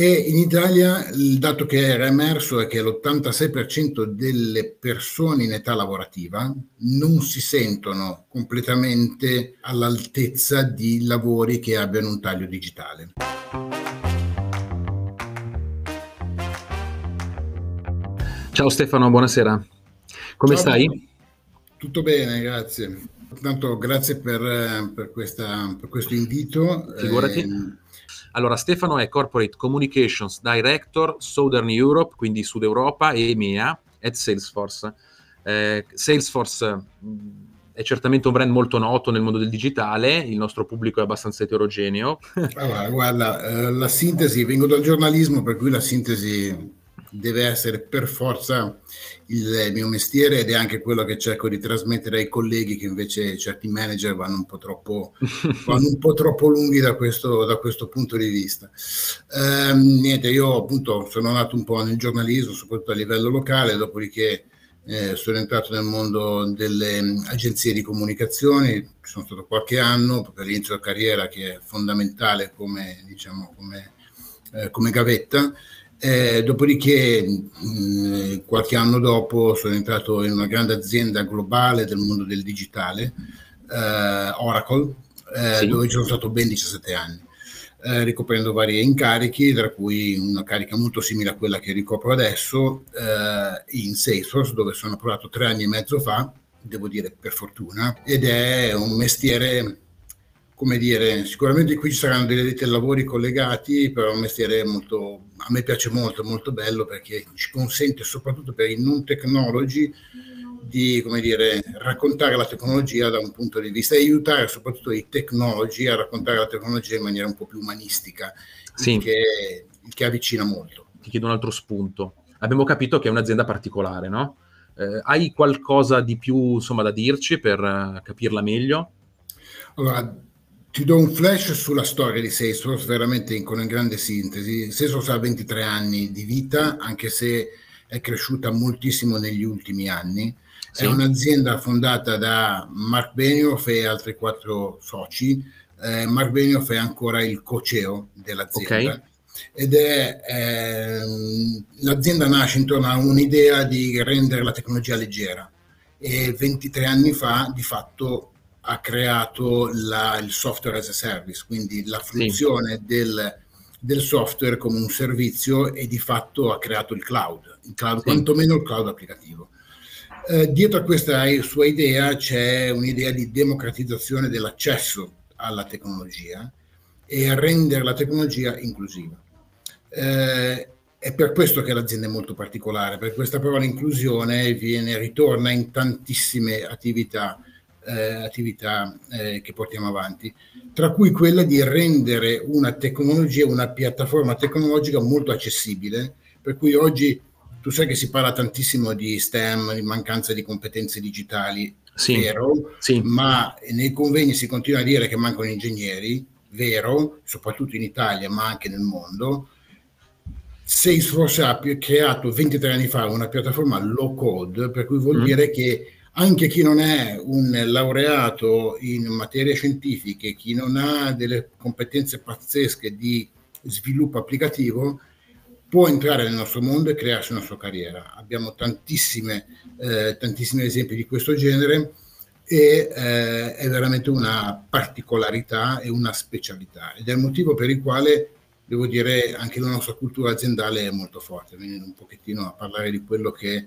E in Italia il dato che era emerso è che l'86% delle persone in età lavorativa non si sentono completamente all'altezza di lavori che abbiano un taglio digitale. Ciao Stefano, buonasera. Come Ciao, stai? Tutto bene, grazie. Tanto grazie per, per, questa, per questo invito. Figurati. Eh, allora, Stefano è Corporate Communications Director Southern Europe, quindi Sud Europa e EMEA, at Salesforce. Eh, Salesforce è certamente un brand molto noto nel mondo del digitale, il nostro pubblico è abbastanza eterogeneo. Allora, guarda, eh, la sintesi, vengo dal giornalismo, per cui la sintesi deve essere per forza il mio mestiere ed è anche quello che cerco di trasmettere ai colleghi che invece certi manager vanno un po' troppo, vanno un po troppo lunghi da questo, da questo, punto di vista. Eh, niente, io appunto sono nato un po' nel giornalismo, soprattutto a livello locale, dopodiché eh, sono entrato nel mondo delle agenzie di comunicazione, sono stato qualche anno per l'inizio della carriera che è fondamentale come, diciamo, come, eh, come gavetta. Eh, dopodiché, mh, qualche anno dopo, sono entrato in una grande azienda globale del mondo del digitale, eh, Oracle, eh, sì. dove sono stato ben 17 anni, eh, ricoprendo vari incarichi, tra cui una carica molto simile a quella che ricopro adesso eh, in Salesforce, dove sono provato tre anni e mezzo fa, devo dire per fortuna, ed è un mestiere come dire, sicuramente qui ci saranno dei, dei lavori collegati, però è un mestiere molto, a me piace molto, molto bello perché ci consente soprattutto per i non technology di, come dire, raccontare la tecnologia da un punto di vista e aiutare soprattutto i technology a raccontare la tecnologia in maniera un po' più umanistica, sì. il, che, il che avvicina molto. Ti chiedo un altro spunto. Abbiamo capito che è un'azienda particolare, no? Eh, hai qualcosa di più insomma, da dirci per uh, capirla meglio? Allora, ti do un flash sulla storia di Salesforce, veramente in, con una grande sintesi. Salesforce ha 23 anni di vita, anche se è cresciuta moltissimo negli ultimi anni. Sì. È un'azienda fondata da Mark Benioff e altri quattro soci. Eh, Mark Benioff è ancora il co-CEO dell'azienda. Okay. Ed è eh, l'azienda nasce intorno a un'idea di rendere la tecnologia leggera e 23 anni fa di fatto ha creato la, il software as a service, quindi la funzione sì. del, del, software come un servizio e di fatto ha creato il cloud, il cloud sì. quantomeno il cloud applicativo. Eh, dietro a questa sua idea c'è un'idea di democratizzazione dell'accesso alla tecnologia e rendere la tecnologia inclusiva. Eh, è per questo che l'azienda è molto particolare, perché questa parola inclusione viene, ritorna in tantissime attività eh, attività eh, che portiamo avanti, tra cui quella di rendere una tecnologia, una piattaforma tecnologica molto accessibile, per cui oggi tu sai che si parla tantissimo di STEM, di mancanza di competenze digitali, sì, vero, sì. ma nei convegni si continua a dire che mancano ingegneri, vero, soprattutto in Italia, ma anche nel mondo. Salesforce ha creato 23 anni fa una piattaforma low code, per cui vuol mm. dire che anche chi non è un laureato in materie scientifiche, chi non ha delle competenze pazzesche di sviluppo applicativo, può entrare nel nostro mondo e crearsi una sua carriera. Abbiamo tantissime, eh, tantissimi esempi di questo genere e eh, è veramente una particolarità e una specialità ed è il motivo per il quale devo dire anche la nostra cultura aziendale è molto forte, venendo un pochettino a parlare di quello che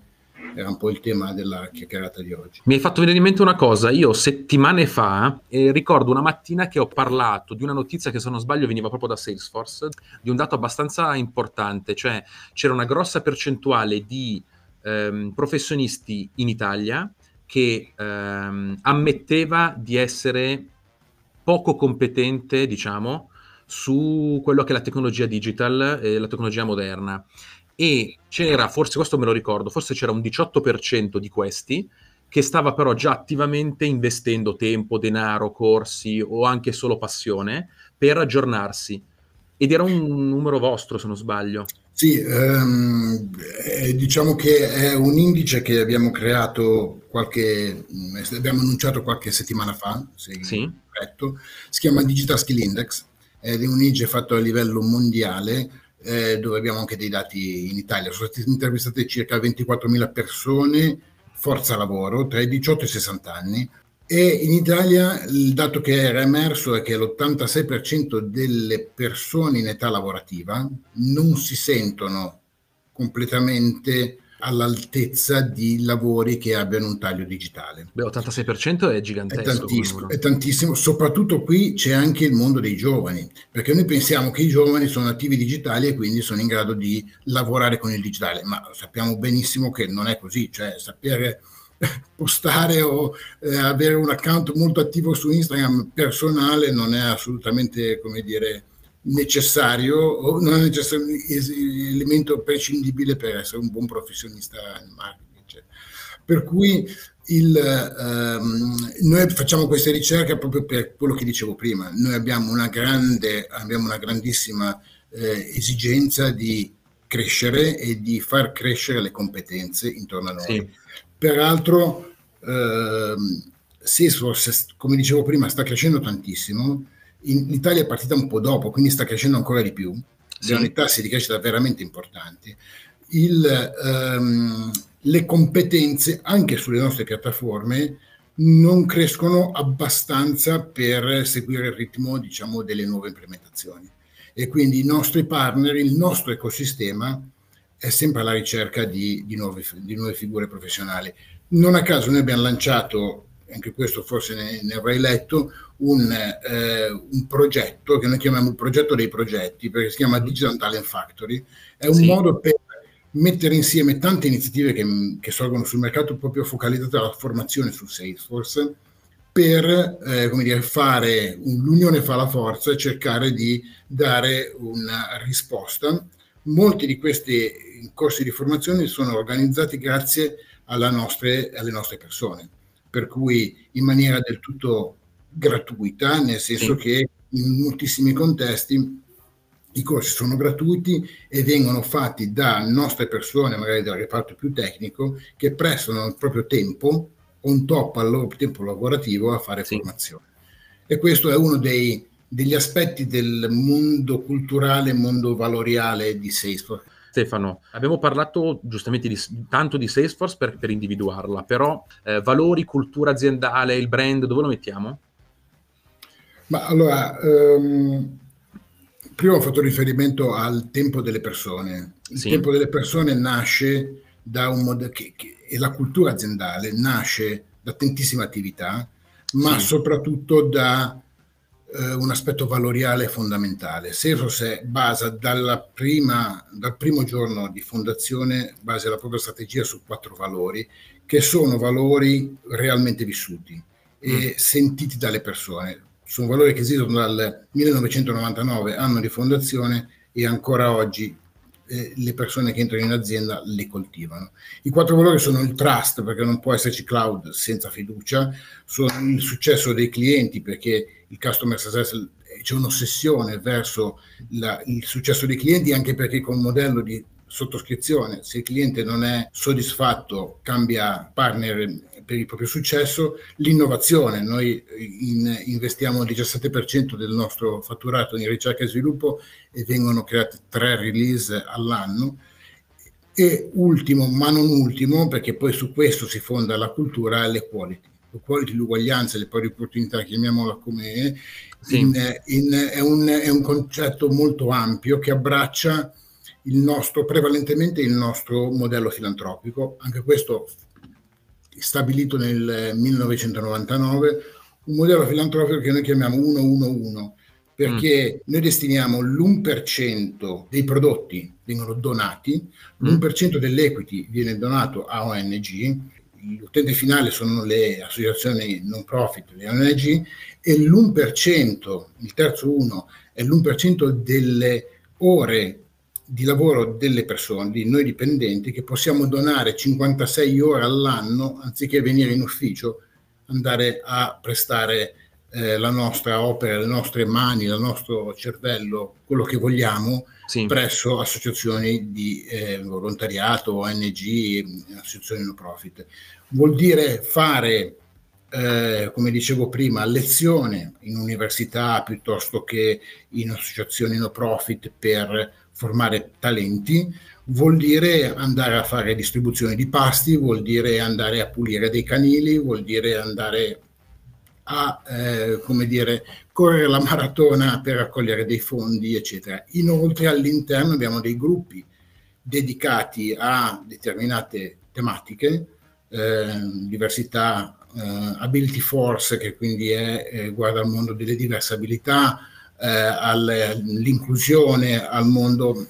era un po' il tema della chiacchierata di oggi. Mi hai fatto venire in mente una cosa, io settimane fa eh, ricordo una mattina che ho parlato di una notizia che se non sbaglio veniva proprio da Salesforce, di un dato abbastanza importante, cioè c'era una grossa percentuale di ehm, professionisti in Italia che ehm, ammetteva di essere poco competente, diciamo, su quello che è la tecnologia digital e la tecnologia moderna e c'era, forse questo me lo ricordo, forse c'era un 18% di questi che stava però già attivamente investendo tempo, denaro, corsi o anche solo passione per aggiornarsi. Ed era un numero vostro, se non sbaglio. Sì, ehm, eh, diciamo che è un indice che abbiamo creato qualche, abbiamo annunciato qualche settimana fa, se sì. corretto, si chiama Digital Skill Index, è un indice fatto a livello mondiale eh, dove abbiamo anche dei dati in Italia. Sono state intervistate circa 24.000 persone, forza lavoro, tra i 18 e i 60 anni, e in Italia il dato che era emerso è che l'86% delle persone in età lavorativa non si sentono completamente all'altezza di lavori che abbiano un taglio digitale. Beh, 86% è gigantesco. È tantissimo, è tantissimo, soprattutto qui c'è anche il mondo dei giovani, perché noi pensiamo che i giovani sono attivi digitali e quindi sono in grado di lavorare con il digitale, ma sappiamo benissimo che non è così, cioè sapere postare o eh, avere un account molto attivo su Instagram personale non è assolutamente, come dire, necessario o non è necessario elemento prescindibile per essere un buon professionista in marketing. Cioè. Per cui il, ehm, noi facciamo queste ricerche proprio per quello che dicevo prima. Noi abbiamo una grande, abbiamo una grandissima eh, esigenza di crescere e di far crescere le competenze intorno a noi. Sì. Peraltro, ehm, Salesforce, come dicevo prima, sta crescendo tantissimo in, l'Italia è partita un po' dopo, quindi sta crescendo ancora di più, sì. hanno tassi di crescita veramente importanti. Il, um, le competenze anche sulle nostre piattaforme non crescono abbastanza per seguire il ritmo diciamo, delle nuove implementazioni e quindi i nostri partner, il nostro ecosistema è sempre alla ricerca di, di, nuove, di nuove figure professionali. Non a caso noi abbiamo lanciato anche questo forse ne, ne avrai letto, un, eh, un, progetto che noi chiamiamo il progetto dei progetti, perché si chiama Digital Talent Factory, è un sì. modo per mettere insieme tante iniziative che, che, sorgono sul mercato proprio focalizzate alla formazione su Salesforce per eh, come dire, fare un, l'unione fa la forza e cercare di dare una risposta. Molti di questi corsi di formazione sono organizzati grazie nostre, alle nostre persone per cui in maniera del tutto gratuita, nel senso sì. che in moltissimi contesti i corsi sono gratuiti e vengono fatti da nostre persone, magari del reparto più tecnico, che prestano il proprio tempo on top al loro tempo lavorativo a fare sì. formazione. E questo è uno dei, degli aspetti del mondo culturale, mondo valoriale di Salesforce Stefano, abbiamo parlato giustamente di, tanto di Salesforce per, per individuarla, però eh, valori, cultura aziendale, il brand, dove lo mettiamo? Ma allora, um, prima ho fatto riferimento al tempo delle persone. Il sì. tempo delle persone nasce da un modello che, che, e la cultura aziendale nasce da tantissime attività, ma sì. soprattutto da eh, un aspetto valoriale fondamentale. Salesforce basa prima, dal primo giorno di fondazione, basa la propria strategia su quattro valori, che sono valori realmente vissuti e mm. sentiti dalle persone. Sono valori che esistono dal 1999, anno di fondazione, e ancora oggi eh, le persone che entrano in azienda le coltivano. I quattro valori sono il trust, perché non può esserci cloud senza fiducia, sono il successo dei clienti, perché il customer success c'è un'ossessione verso la, il successo dei clienti, anche perché con un modello di sottoscrizione, se il cliente non è soddisfatto, cambia partner per il proprio successo, l'innovazione, noi in, investiamo il 17% del nostro fatturato in ricerca e sviluppo e vengono create tre release all'anno. E ultimo, ma non ultimo, perché poi su questo si fonda la cultura, le quality. Le quality, l'uguaglianza, le pari opportunità, chiamiamola come è, sì. in, in, è, un, è un concetto molto ampio che abbraccia il nostro, prevalentemente il nostro modello filantropico, anche questo stabilito nel 1999, un modello filantropico che noi chiamiamo 111, perché mm. noi destiniamo l'1% dei prodotti vengono donati, mm. l'1% dell'equity viene donato a ONG, l'utente finale sono le associazioni non profit, le ONG, e l'1%, il terzo uno, è l'1% delle ore di lavoro delle persone, di noi dipendenti, che possiamo donare 56 ore all'anno, anziché venire in ufficio, andare a prestare eh, la nostra opera, le nostre mani, il nostro cervello, quello che vogliamo, sì. presso associazioni di eh, volontariato, ONG, associazioni no profit. Vuol dire fare eh, come dicevo prima, lezione in università piuttosto che in associazioni no profit per formare talenti, vuol dire andare a fare distribuzione di pasti, vuol dire andare a pulire dei canili, vuol dire andare a eh, come dire, correre la maratona per raccogliere dei fondi, eccetera. Inoltre all'interno abbiamo dei gruppi dedicati a determinate tematiche, eh, diversità, eh, ability force, che quindi è, eh, guarda al mondo delle diverse abilità, eh, all'inclusione, al mondo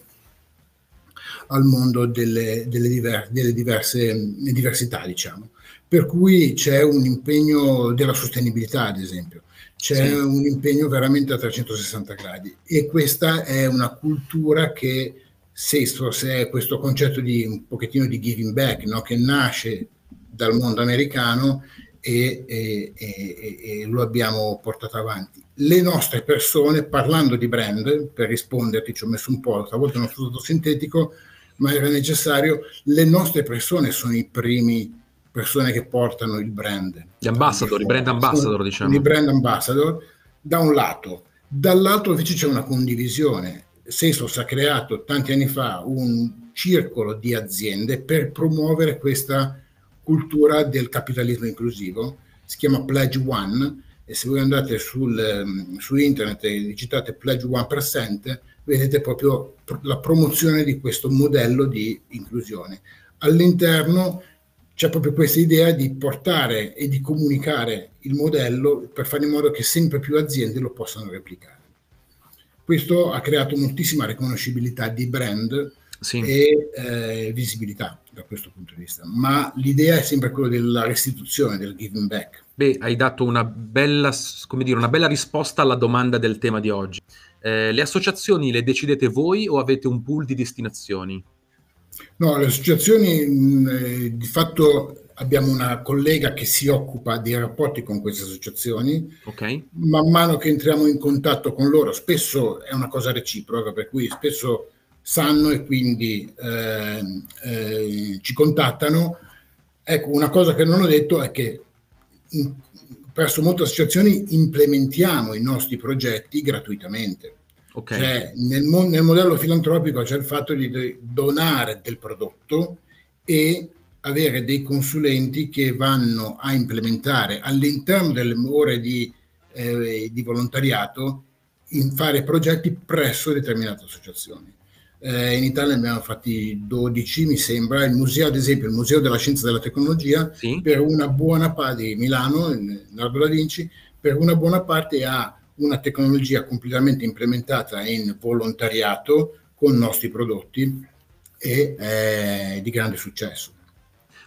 al mondo delle, delle, diver, delle diverse diversità, diciamo. Per cui c'è un impegno della sostenibilità, ad esempio, c'è sì. un impegno veramente a 360 gradi e questa è una cultura che Salesforce è questo concetto di un pochettino di giving back, no? che nasce dal mondo americano e, e, e, e, lo abbiamo portato avanti. Le nostre persone, parlando di brand, per risponderti ci ho messo un po', stavolta non sono stato sintetico, ma era necessario, le nostre persone sono i primi persone che portano il brand. Gli ambassador, i brand ambassador diciamo. I brand ambassador, da un lato. Dall'altro invece c'è una condivisione. Salesforce ha creato tanti anni fa un circolo di aziende per promuovere questa cultura del capitalismo inclusivo, si chiama Pledge One e se voi andate sul, ehm, su internet e digitate Pledge One Percent vedete proprio la promozione di questo modello di inclusione. All'interno c'è proprio questa idea di portare e di comunicare il modello per fare in modo che sempre più aziende lo possano replicare. Questo ha creato moltissima riconoscibilità di brand sì. e eh, visibilità da questo punto di vista, ma l'idea è sempre quella della restituzione, del giving back. Beh, hai dato una bella, dire, una bella risposta alla domanda del tema di oggi. Eh, le associazioni le decidete voi o avete un pool di destinazioni? No, le associazioni mh, eh, di fatto abbiamo una collega che si occupa dei rapporti con queste associazioni. Okay. Man mano che entriamo in contatto con loro, spesso è una cosa reciproca, per cui spesso sanno e quindi eh, eh, ci contattano. Ecco, una cosa che non ho detto è che in, presso molte associazioni implementiamo i nostri progetti gratuitamente. Okay. Cioè, nel, nel, modello filantropico c'è il fatto di donare del prodotto e avere dei consulenti che vanno a implementare all'interno delle ore di, eh, di volontariato in fare progetti presso determinate associazioni. Eh, in Italia ne abbiamo fatti 12, mi sembra. Il museo, ad esempio, il Museo della Scienza e della Tecnologia, sì. per una buona parte di Milano, Leonardo da Vinci, per una buona parte ha una tecnologia completamente implementata in volontariato con nostri prodotti e è di grande successo.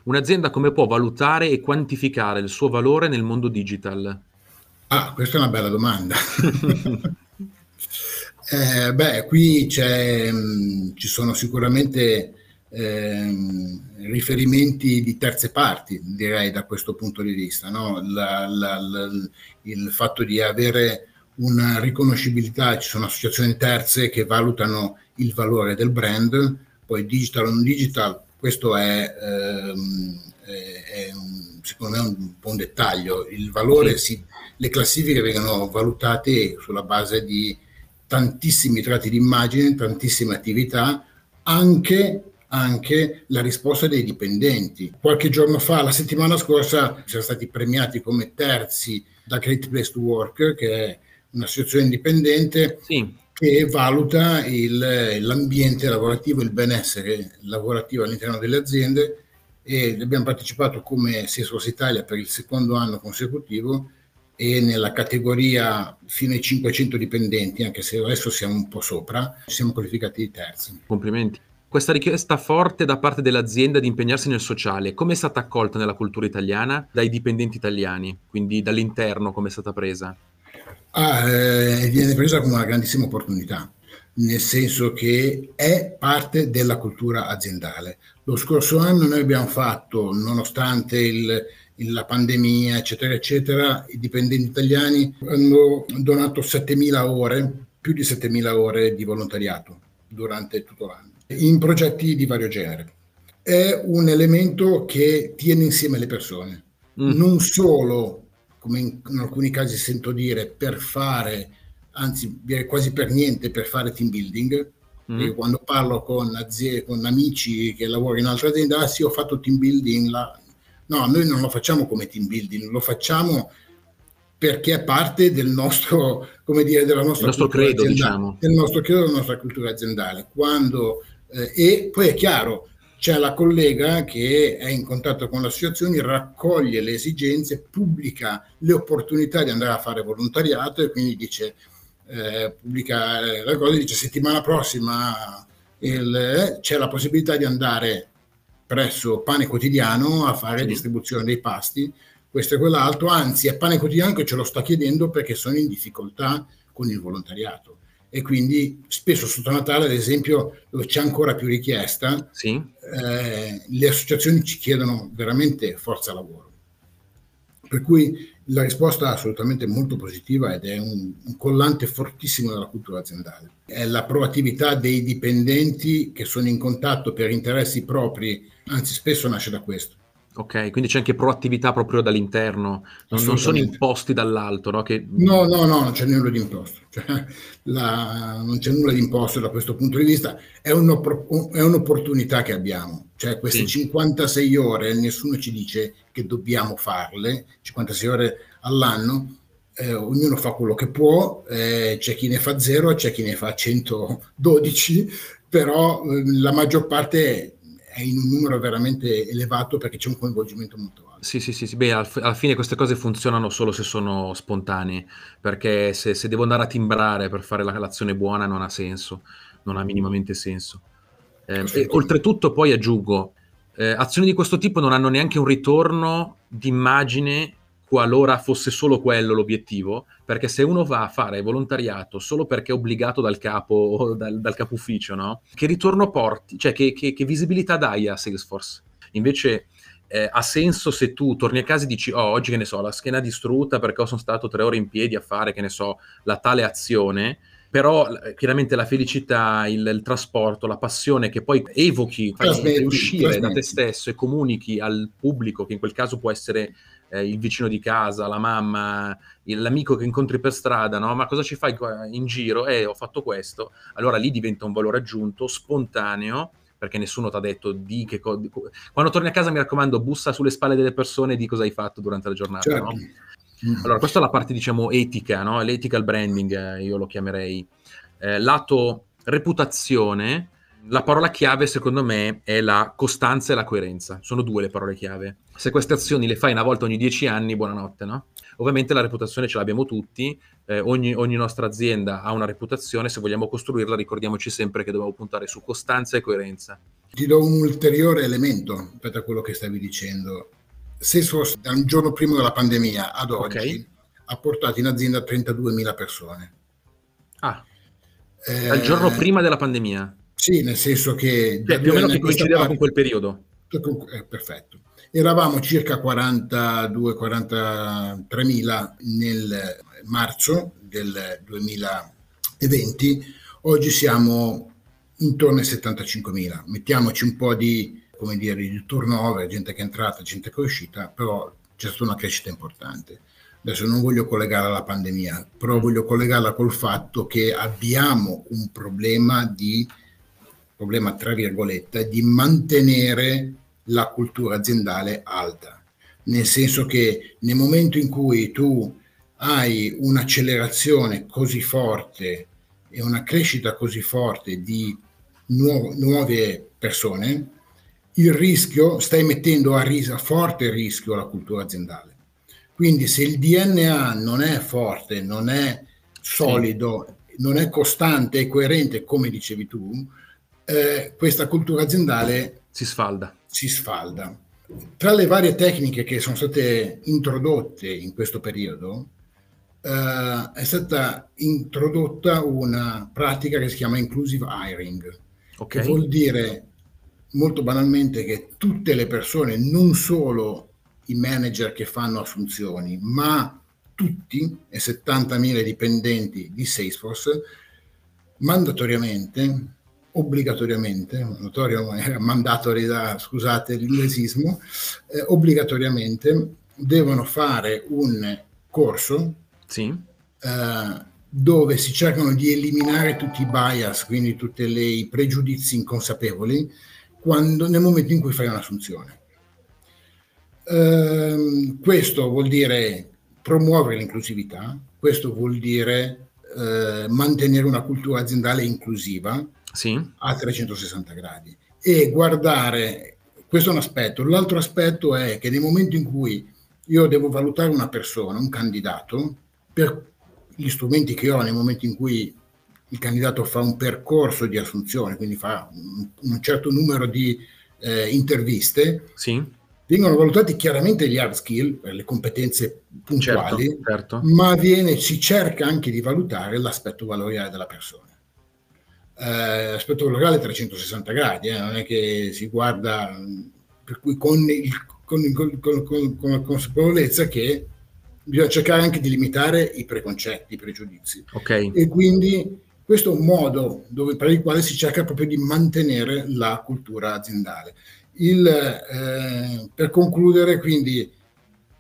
Un'azienda come può valutare e quantificare il suo valore nel mondo digital? Ah, questa è una bella domanda. Eh, beh, qui mh, mm, ci sono sicuramente eh, riferimenti di terze parti, direi da questo punto di vista. No? La, la, la, il fatto di avere una riconoscibilità, ci sono associazioni terze che valutano il valore del brand, poi digital o non digital, questo è, ehm, è, un, secondo me un po' un dettaglio. Il valore, sì. si, le classifiche vengono valutate sulla base di tantissimi tratti di immagine, tantissime attività, anche, anche la risposta dei dipendenti. Qualche giorno fa, la settimana scorsa, siamo stati premiati come terzi da Great Place to Work, che è un'associazione indipendente sì. che valuta il, l'ambiente lavorativo, il benessere lavorativo all'interno delle aziende e abbiamo partecipato come Salesforce Italia per il secondo anno consecutivo e nella categoria fino ai 500 dipendenti, anche se adesso siamo un po' sopra, ci siamo qualificati di terzi. Complimenti. Questa richiesta forte da parte dell'azienda di impegnarsi nel sociale, come è stata accolta nella cultura italiana dai dipendenti italiani? Quindi dall'interno come è stata presa? Ah, eh, viene presa come una grandissima opportunità, nel senso che è parte della cultura aziendale. Lo scorso anno noi abbiamo fatto, nonostante il, la pandemia, eccetera, eccetera, i dipendenti italiani hanno donato 7.000 ore, più di 7.000 ore di volontariato durante tutto l'anno, in progetti di vario genere. È un elemento che tiene insieme le persone, mm. non solo, come in, in alcuni casi sento dire, per fare, anzi direi quasi per niente, per fare team building, Mm. quando parlo con, aziende, con amici che lavorano in altre aziende, ah sì, ho fatto team building. La... No, noi non lo facciamo come team building, lo facciamo perché è parte del nostro, come dire, della nostra nostro credo, diciamo. del nostro credo, della nostra cultura aziendale. Quando, eh, e poi è chiaro, c'è la collega che è in contatto con le associazioni, raccoglie le esigenze, pubblica le opportunità di andare a fare volontariato e quindi dice, eh, pubblica eh, la cosa, dice settimana prossima il, eh, c'è la possibilità di andare presso Pane Quotidiano a fare sì. distribuzione dei pasti questo e quell'altro, anzi è Pane Quotidiano che ce lo sta chiedendo perché sono in difficoltà con il volontariato e quindi spesso sotto Natale, ad esempio, dove c'è ancora più richiesta, sì. eh, le associazioni ci chiedono veramente forza lavoro. Per cui la risposta è assolutamente molto positiva ed è un, un collante fortissimo della cultura aziendale. È la proattività dei dipendenti che sono in contatto per interessi propri, anzi spesso nasce da questo. Ok, quindi c'è anche proattività proprio dall'interno, non, non sono imposti dall'alto, no? Che... No, no, no, non c'è nulla di imposto, cioè, la, non c'è nulla di imposto da questo punto di vista, è, un'opp- è un'opportunità che abbiamo, cioè queste sì. 56 ore, nessuno ci dice che dobbiamo farle, 56 ore all'anno, eh, ognuno fa quello che può, eh, c'è chi ne fa zero, c'è chi ne fa 112, però eh, la maggior parte è in un numero veramente elevato perché c'è un coinvolgimento molto alto. Sì, sì, sì, sì. beh, al, alla fine queste cose funzionano solo se sono spontanee, perché se, se devo andare a timbrare per fare la, l'azione buona non ha senso, non ha minimamente senso. Eh, e, oltretutto poi aggiungo, eh, azioni di questo tipo non hanno neanche un ritorno d'immagine qualora fosse solo quello l'obiettivo, perché se uno va a fare volontariato solo perché è obbligato dal capo o dal, dal capo ufficio, no? Che ritorno porti? Cioè, che, che, che visibilità dai a Salesforce? Invece eh, ha senso se tu torni a casa e dici, oh, oggi che ne so, la scheda distrutta perché sono stato tre ore in piedi a fare, che ne so, la tale azione, però eh, chiaramente la felicità, il, il, trasporto, la passione che poi evochi, fai uscire da te stesso e comunichi al pubblico, che in quel caso può essere eh, il vicino di casa, la mamma, il, l'amico che incontri per strada, no? Ma cosa ci fai in giro? Eh, ho fatto questo. Allora lì diventa un valore aggiunto, spontaneo, perché nessuno ti ha detto di che cosa... Quando torni a casa, mi raccomando, bussa sulle spalle delle persone di cosa hai fatto durante la giornata, certo. no? Allora, questa è la parte, diciamo, etica, no? L'ethical branding, eh, io lo chiamerei. Eh, lato reputazione, la parola chiave secondo me è la costanza e la coerenza. Sono due le parole chiave. Se queste azioni le fai una volta ogni dieci anni, buonanotte, no? Ovviamente la reputazione ce l'abbiamo tutti, eh, ogni, ogni, nostra azienda ha una reputazione, se vogliamo costruirla ricordiamoci sempre che dobbiamo puntare su costanza e coerenza. Ti do un ulteriore elemento rispetto a quello che stavi dicendo. Salesforce da un giorno prima della pandemia ad oggi okay. ha portato in azienda 32.000 persone. Ah, eh, dal giorno prima della pandemia? Sì, nel senso che... Cioè, più o meno che coincideva parte, con quel periodo. Eh, perfetto. Eravamo circa 42-43 mila nel marzo del 2020, oggi siamo intorno ai 75 mila. Mettiamoci un po' di, come dire, di turnover, gente che è entrata, gente che è uscita, però c'è stata una crescita importante. Adesso non voglio collegarla alla pandemia, però voglio collegarla col fatto che abbiamo un problema di problema tra virgolette, di mantenere la cultura aziendale alta, nel senso che nel momento in cui tu hai un'accelerazione così forte e una crescita così forte di nuove persone, il rischio, stai mettendo a, ris- a forte rischio la cultura aziendale. Quindi se il DNA non è forte, non è solido, sì. non è costante e coerente, come dicevi tu, eh, questa cultura aziendale si sfalda. si sfalda. Tra le varie tecniche che sono state introdotte in questo periodo, eh, è stata introdotta una pratica che si chiama inclusive hiring, okay. che vuol dire molto banalmente che tutte le persone, non solo i manager che fanno assunzioni, ma tutti e 70.000 dipendenti di Salesforce mandatoriamente obbligatoriamente, notorio era mandatory da, scusate l'inglesismo, eh, obbligatoriamente devono fare un corso sì. eh, dove si cercano di eliminare tutti i bias, quindi tutti i pregiudizi inconsapevoli, quando, nel momento in cui fai un'assunzione. Eh, questo vuol dire promuovere l'inclusività, questo vuol dire eh, mantenere una cultura aziendale inclusiva sì. a 360 gradi e guardare, questo è un aspetto, l'altro aspetto è che nel momento in cui io devo valutare una persona, un candidato, per gli strumenti che ho nel momento in cui il candidato fa un percorso di assunzione, quindi fa un, un certo numero di eh, interviste, sì. vengono valutati chiaramente gli hard skill, le competenze puntuali, certo, certo. ma viene, si cerca anche di valutare l'aspetto valoriale della persona. Eh, l'aspetto valoriale 360 gradi, eh, non è che si guarda, per cui con, il, con, con, con la consapevolezza che bisogna cercare anche di limitare i preconcetti, i pregiudizi. Okay. E quindi questo è un modo dove, per il quale si cerca proprio di mantenere la cultura aziendale. Il, eh, per concludere, quindi,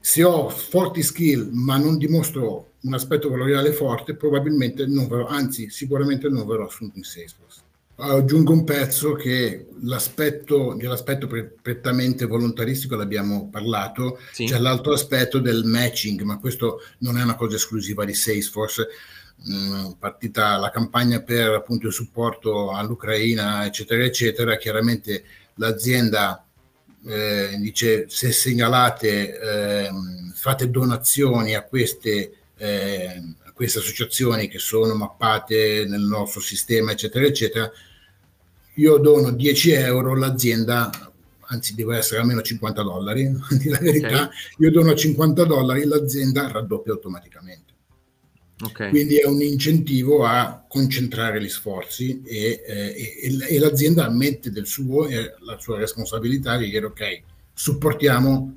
se ho forti skill ma non dimostro un aspetto valoriale forte, probabilmente non verrò, anzi sicuramente non verrò assunto in Salesforce. Aggiungo un pezzo che l'aspetto, dell'aspetto prettamente volontaristico l'abbiamo parlato, sì. c'è l'altro aspetto del matching, ma questo non è una cosa esclusiva di Salesforce. Partita la campagna per appunto il supporto all'Ucraina, eccetera, eccetera, chiaramente l'azienda eh, dice se segnalate, eh, fate donazioni a queste, eh, queste associazioni che sono mappate nel nostro sistema, eccetera, eccetera, io dono 10 euro, l'azienda, anzi deve essere almeno 50 dollari, la verità, okay. io dono 50 dollari, l'azienda raddoppia automaticamente. Okay. Quindi è un incentivo a concentrare gli sforzi e, eh, e, e l'azienda ammette del suo e la sua responsabilità di dire ok, supportiamo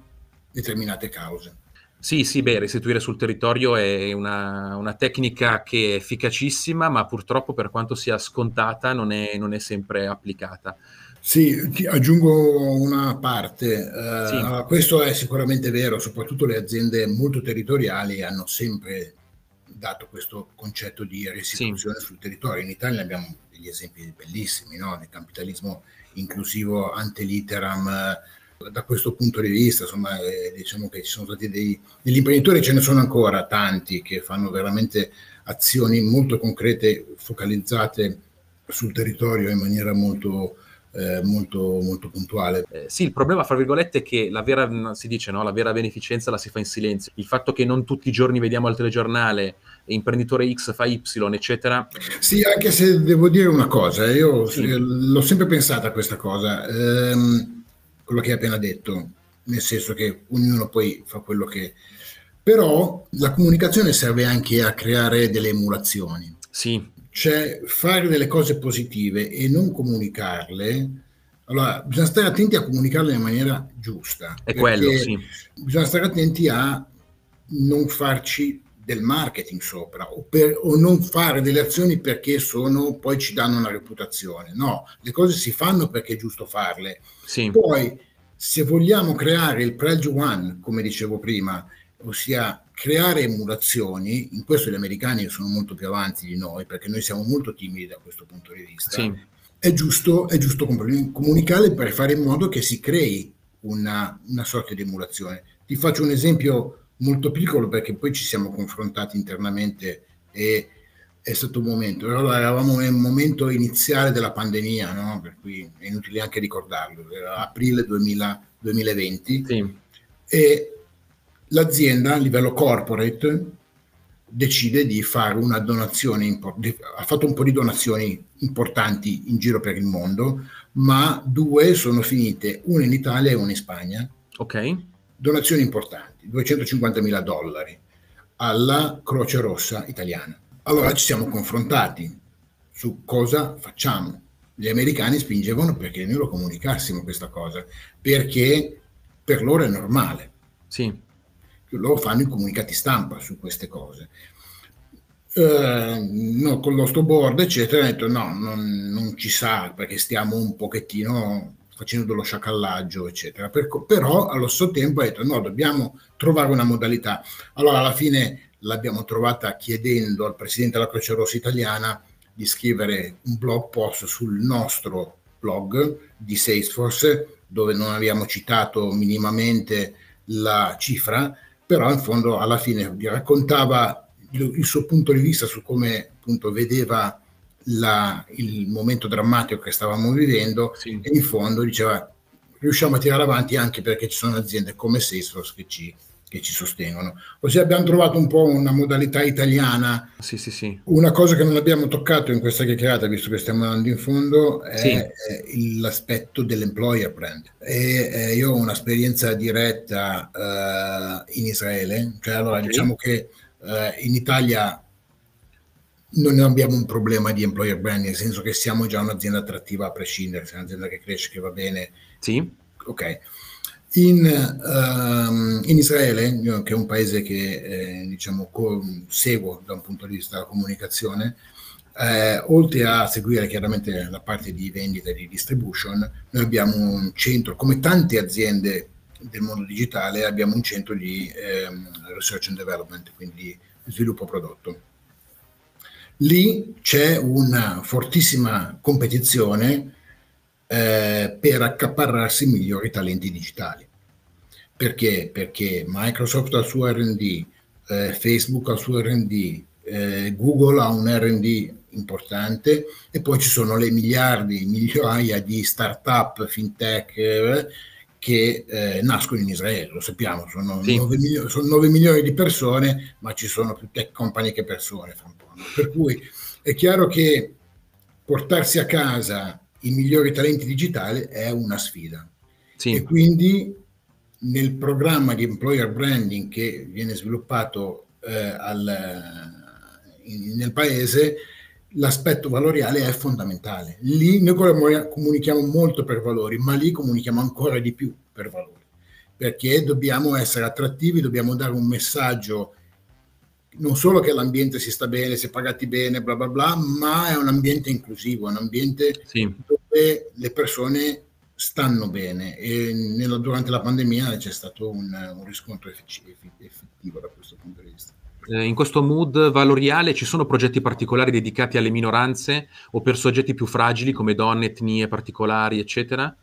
determinate cause. Sì, sì, beh, restituire sul territorio è una, una, tecnica che è efficacissima, ma purtroppo per quanto sia scontata non è, non è sempre applicata. Sì, aggiungo una parte. Uh, sì. Questo è sicuramente vero, soprattutto le aziende molto territoriali hanno sempre dato questo concetto di restituzione sì. sul territorio. In Italia abbiamo degli esempi bellissimi, no? del capitalismo inclusivo ante litteram da questo punto di vista, insomma, eh, diciamo che ci sono stati dei, degli imprenditori, ce ne sono ancora tanti che fanno veramente azioni molto concrete, focalizzate sul territorio in maniera molto, eh, molto, molto puntuale. Eh, sì, il problema, fra virgolette, è che la vera, si dice, no, la vera beneficenza la si fa in silenzio. Il fatto che non tutti i giorni vediamo al telegiornale imprenditore X fa Y, eccetera. Sì, anche se devo dire una cosa, io sì. l'ho sempre pensata questa cosa. Ehm, quello che hai appena detto, nel senso che ognuno poi fa quello che... Però la comunicazione serve anche a creare delle emulazioni. Sì. Cioè fare delle cose positive e non comunicarle. Allora, bisogna stare attenti a comunicarle in maniera giusta. È quello, sì. Bisogna stare attenti a non farci del marketing sopra o, per, o, non fare delle azioni perché sono, poi ci danno una reputazione. No, le cose si fanno perché è giusto farle. Sì. Poi, se vogliamo creare il Pledge One, come dicevo prima, ossia creare emulazioni, in questo gli americani sono molto più avanti di noi perché noi siamo molto timidi da questo punto di vista. Sì. È, giusto, è giusto comunicare per fare in modo che si crei una, una sorta di emulazione. Ti faccio un esempio molto piccolo perché poi ci siamo confrontati internamente e è stato un momento. Allora eravamo nel momento iniziale della pandemia, no? per cui è inutile anche ricordarlo, era aprile 2000, 2020 sì. e l'azienda a livello corporate decide di fare una donazione, ha fatto un po' di donazioni importanti in giro per il mondo, ma due sono finite, una in Italia e una in Spagna. Ok. Donazioni importanti 250 mila dollari alla Croce Rossa italiana. Allora ci siamo confrontati su cosa facciamo. Gli americani spingevano perché noi lo comunicassimo questa cosa, perché per loro è normale. Sì. Loro fanno i comunicati stampa su queste cose. Uh, no, con il nostro board, eccetera, ha detto no, non, non, ci sa perché stiamo un pochettino facendo dello sciacallaggio, eccetera. Per, però allo stesso tempo ha detto no, dobbiamo trovare una modalità. Allora alla fine l'abbiamo trovata chiedendo al presidente della Croce Rossa italiana di scrivere un blog post sul nostro blog di Salesforce dove non abbiamo citato minimamente la cifra, però in fondo alla fine raccontava il, suo punto di vista su come appunto vedeva la, il momento drammatico che stavamo vivendo sì. e in fondo diceva riusciamo a tirare avanti anche perché ci sono aziende come Salesforce che ci, che ci sostengono. Ossia abbiamo trovato un po' una modalità italiana. Sì, sì, sì. Una cosa che non abbiamo toccato in questa chiacchierata, visto che stiamo andando in fondo, è, è l'aspetto dell'employer brand. E, eh, io ho un'esperienza diretta uh, in Israele, cioè allora okay. diciamo che uh, in Italia non abbiamo un problema di employer brand, nel senso che siamo già un'azienda attrattiva a prescindere, siamo un'azienda che cresce, che va bene. Sì. Ok. In, um, in Israele, che è un paese che eh, diciamo, co- seguo da un punto di vista della comunicazione, eh, oltre a seguire chiaramente la parte di vendita e di distribution, noi abbiamo un centro, come tante aziende del mondo digitale, abbiamo un centro di eh, research and development, quindi sviluppo prodotto. Lì c'è una fortissima competizione eh, per accaparrarsi i migliori talenti digitali. Perché? Perché Microsoft ha il suo RD, eh, Facebook ha il suo RD, eh, Google ha un RD importante e poi ci sono le miliardi, migliaia di start-up, fintech eh, che eh, nascono in Israele, lo sappiamo, sono, sì. 9 milioni, sono 9 milioni di persone, ma ci sono più tech company che persone. Per cui è chiaro che portarsi a casa i migliori talenti digitali è una sfida. Sì. E quindi nel programma di employer branding che viene sviluppato eh, al, in, nel paese, l'aspetto valoriale è fondamentale. Lì noi comunichiamo molto per valori, ma lì comunichiamo ancora di più per valori, perché dobbiamo essere attrattivi, dobbiamo dare un messaggio non solo che l'ambiente si sta bene, si è pagati bene, bla bla bla, ma è un ambiente inclusivo, un ambiente sì. dove le persone stanno bene e nella, durante la pandemia c'è stato un, un riscontro effettivo da questo punto di vista. Eh, in questo mood valoriale ci sono progetti particolari dedicati alle minoranze o per soggetti più fragili come donne, etnie particolari, eccetera?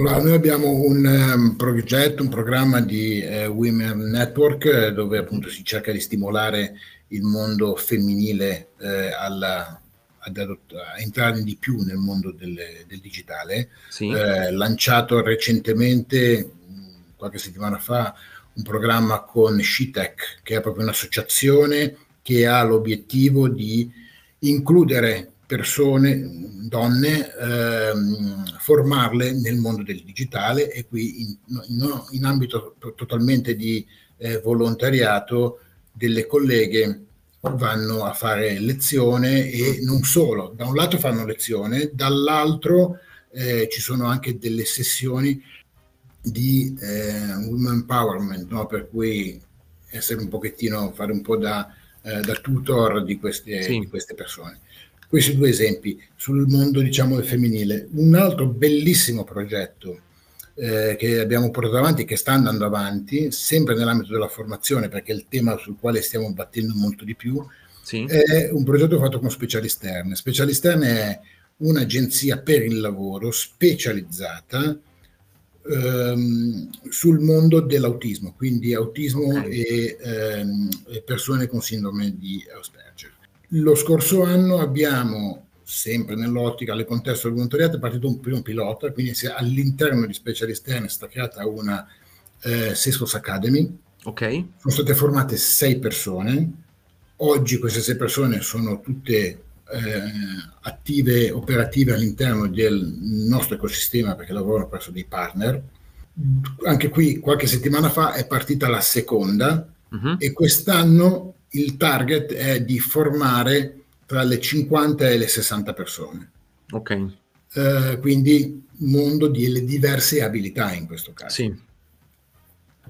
Allora, noi abbiamo un um, progetto, un programma di uh, Women Network eh, dove appunto si cerca di stimolare il mondo femminile eh, alla, ad adott- a entrare di più nel mondo del, del digitale. Sì. Eh, lanciato recentemente, qualche settimana fa, un programma con SciTech, che è proprio un'associazione che ha l'obiettivo di includere persone, donne, ehm, formarle nel mondo del digitale e qui in, in, in ambito totalmente di eh, volontariato delle colleghe vanno a fare lezione e non solo, da un lato fanno lezione, dall'altro eh, ci sono anche delle sessioni di eh, women empowerment, no? per cui essere un pochettino, fare un po' da, eh, da tutor di queste, sì. di queste persone. Questi due esempi sul mondo diciamo femminile. Un altro bellissimo progetto eh, che abbiamo portato avanti, che sta andando avanti, sempre nell'ambito della formazione, perché è il tema sul quale stiamo battendo molto di più, sì. è un progetto fatto con Specialisterne. Specialisterne è un'agenzia per il lavoro specializzata ehm, sul mondo dell'autismo, quindi autismo okay. e, ehm, persone con sindrome di Asperger. Lo scorso anno abbiamo, sempre nell'ottica, nel contesto del volontariato, è partito un primo pilota, quindi all'interno di Specialist N è stata creata una eh, Salesforce Academy. Ok. Sono state formate sei persone. Oggi queste sei persone sono tutte eh, attive, operative all'interno del nostro ecosistema perché lavorano presso dei partner. Anche qui qualche settimana fa è partita la seconda uh-huh. e quest'anno il target è di formare tra le 50 e le 60 persone. Ok. Eh, quindi mondo di diverse abilità in questo caso. Sì.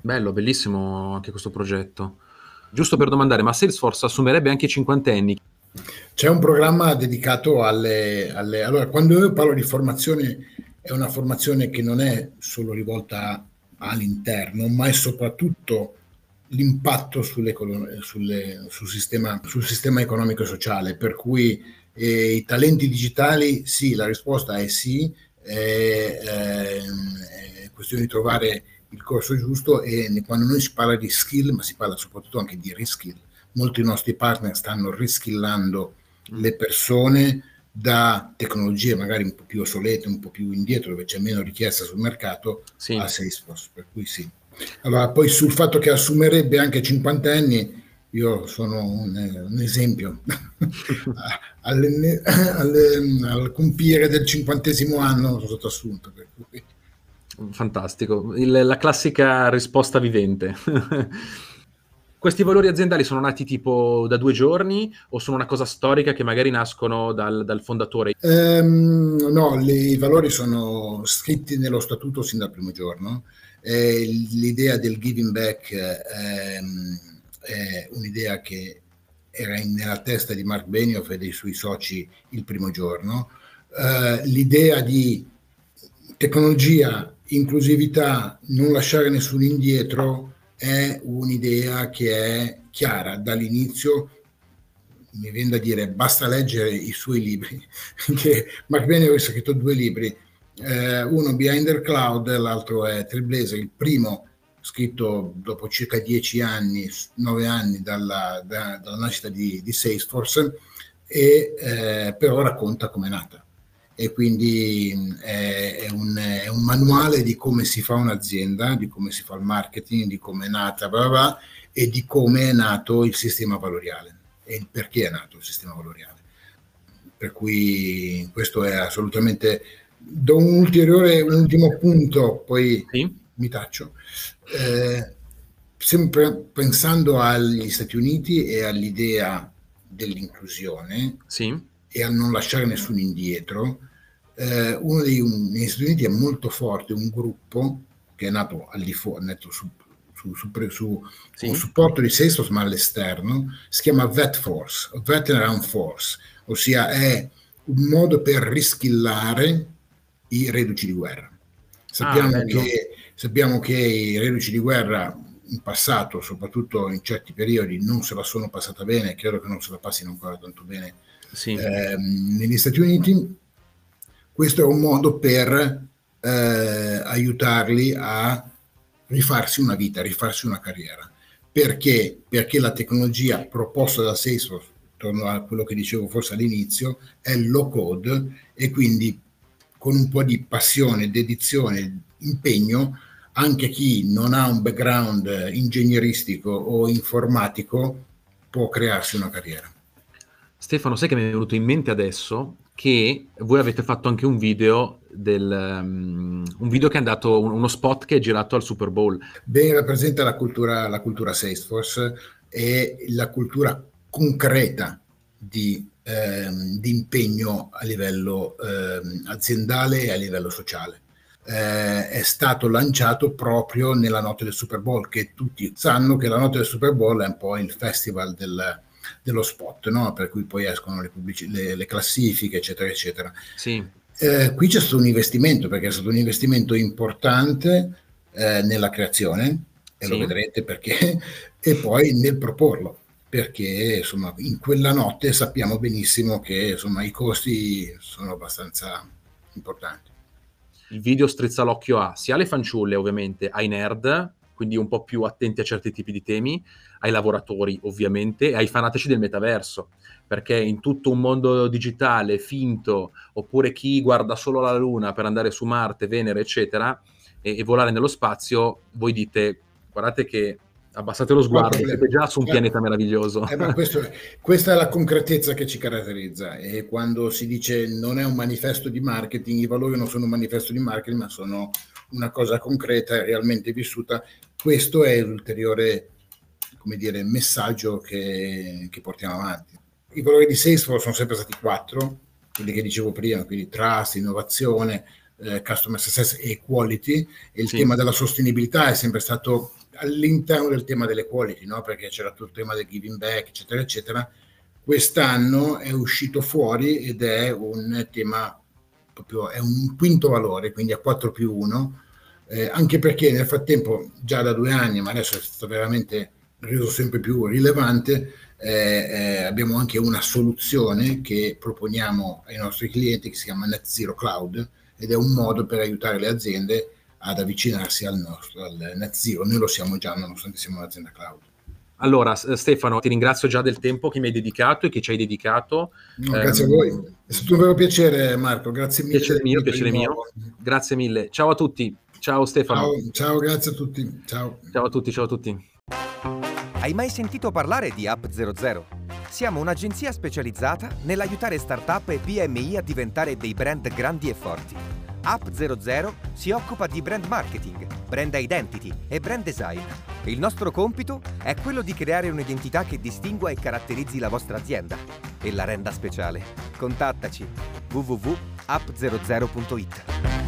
Bello, bellissimo anche questo progetto. Giusto per domandare, ma Salesforce assumerebbe anche i cinquantenni? C'è un programma dedicato alle, alle... Allora, quando io parlo di formazione, è una formazione che non è solo rivolta all'interno, ma è soprattutto l'impatto sulle, sulle, sul, sistema, sul, sistema, economico e sociale, per cui eh, i talenti digitali, sì, la risposta è sì, è, è, è questione di trovare il corso giusto e quando noi si parla di skill, ma si parla soprattutto anche di reskill, molti nostri partner stanno riskillando le persone da tecnologie magari un po' più obsolete, un po' più indietro, dove c'è meno richiesta sul mercato, sì. a Salesforce, per cui sì. Allora, poi sul fatto che assumerebbe anche 50 anni, io sono un, un esempio. alle, alle, al compiere del cinquantesimo anno sono stato assunto. Fantastico, Il, la classica risposta vivente. Questi valori aziendali sono nati tipo da due giorni o sono una cosa storica che magari nascono dal, dal fondatore? Um, no, le, i valori sono scritti nello statuto sin dal primo giorno. Eh, l'idea del giving back eh, è un'idea che era in, nella testa di Mark Benioff e dei suoi soci il primo giorno. Uh, l'idea di tecnologia, inclusività, non lasciare nessuno indietro è un'idea che è chiara dall'inizio. Mi viene da dire, basta leggere i suoi libri, che Mark Benioff ha scritto due libri, eh, uno Behind the Cloud, l'altro è Trailblazer, il primo scritto dopo circa dieci anni, nove anni dalla, da, dalla nascita di, di Salesforce, e eh, però racconta come è nata e quindi è, è, un, è, un, manuale di come si fa un'azienda, di come si fa il marketing, di come è nata, blah blah, e di come è nato il sistema valoriale e il perché è nato il sistema valoriale. Per cui questo è assolutamente... Do un ulteriore, un ultimo punto, poi sì. mi taccio. Eh, sempre pensando agli Stati Uniti e all'idea dell'inclusione sì. e a non lasciare nessuno indietro, eh, uno dei, un, negli Stati Uniti è molto forte un gruppo che è nato al di fuori, nato su, su, su, su sì. con supporto di Salesforce ma all'esterno, si chiama Vet Force, Veteran Force, ossia è un modo per rischillare i reduci di guerra. Sappiamo, ah, che, sappiamo che i reduci di guerra in passato, soprattutto in certi periodi, non se la sono passata bene, credo che non se la passino ancora tanto bene sì. ehm, negli Stati Uniti questo è un modo per eh, aiutarli a rifarsi una vita, rifarsi una carriera. Perché? Perché la tecnologia proposta da Salesforce, torno a quello che dicevo forse all'inizio, è low code e quindi con un po' di passione, dedizione, impegno, anche chi non ha un background ingegneristico o informatico può crearsi una carriera. Stefano, sai che mi è venuto in mente adesso che voi avete fatto anche un video del, um, un video che è andato, uno spot che è girato al Super Bowl. Ben rappresenta la cultura, la cultura Salesforce e la cultura concreta di, ehm, di impegno a livello ehm, aziendale e a livello sociale. Eh, è stato lanciato proprio nella notte del Super Bowl, che tutti sanno che la notte del Super Bowl è un po' il festival del, dello spot, no? per cui poi escono le, pubblici- le, le classifiche, eccetera, eccetera. Sì. Eh, qui c'è stato un investimento, perché è stato un investimento importante eh, nella creazione, e sì. lo vedrete perché, e poi nel proporlo, perché insomma in quella notte sappiamo benissimo che insomma i costi sono abbastanza importanti. Il video strizza l'occhio a sia alle fanciulle ovviamente, ai nerd, quindi un po' più attenti a certi tipi di temi, ai lavoratori ovviamente e ai fanatici del metaverso, perché in tutto un mondo digitale finto, oppure chi guarda solo la Luna per andare su Marte, Venere, eccetera, e, e volare nello spazio, voi dite, guardate che abbassate lo sguardo, siete già su un eh, pianeta meraviglioso. Eh, questo, questa è la concretezza che ci caratterizza e quando si dice non è un manifesto di marketing, i valori non sono un manifesto di marketing, ma sono una cosa concreta e realmente vissuta questo è l'ulteriore come dire, messaggio che, che, portiamo avanti. I valori di Salesforce sono sempre stati quattro, quelli che dicevo prima, quindi trust, innovazione, eh, customer success e quality, e il sì. tema della sostenibilità è sempre stato all'interno del tema delle quality, no? perché c'era tutto il tema del giving back, eccetera, eccetera. Quest'anno è uscito fuori ed è un tema proprio, è un quinto valore, quindi a 4 più 1, eh, anche perché nel frattempo, già da due anni, ma adesso è stato veramente reso sempre più rilevante, eh, eh, abbiamo anche una soluzione che proponiamo ai nostri clienti che si chiama Net Zero Cloud ed è un modo per aiutare le aziende ad avvicinarsi al nostro al net zero. Noi lo siamo già nonostante siamo un'azienda cloud. Allora, Stefano, ti ringrazio già del tempo che mi hai dedicato e che ci hai dedicato. No, grazie um, a voi, è stato un vero piacere Marco, grazie mille. Piacere mio, piacere mio. Grazie mille. Ciao a tutti. Ciao Stefano. Ciao, ciao, grazie a tutti. Ciao. Ciao a tutti, ciao a tutti. Hai mai sentito parlare di App 00? Siamo un'agenzia specializzata nell'aiutare startup e PMI a diventare dei brand grandi e forti. App 00 si occupa di brand marketing, brand identity e brand design. Il nostro compito è quello di creare un'identità che distingua e caratterizzi la vostra azienda e la renda speciale. Contattaci www.app00.it.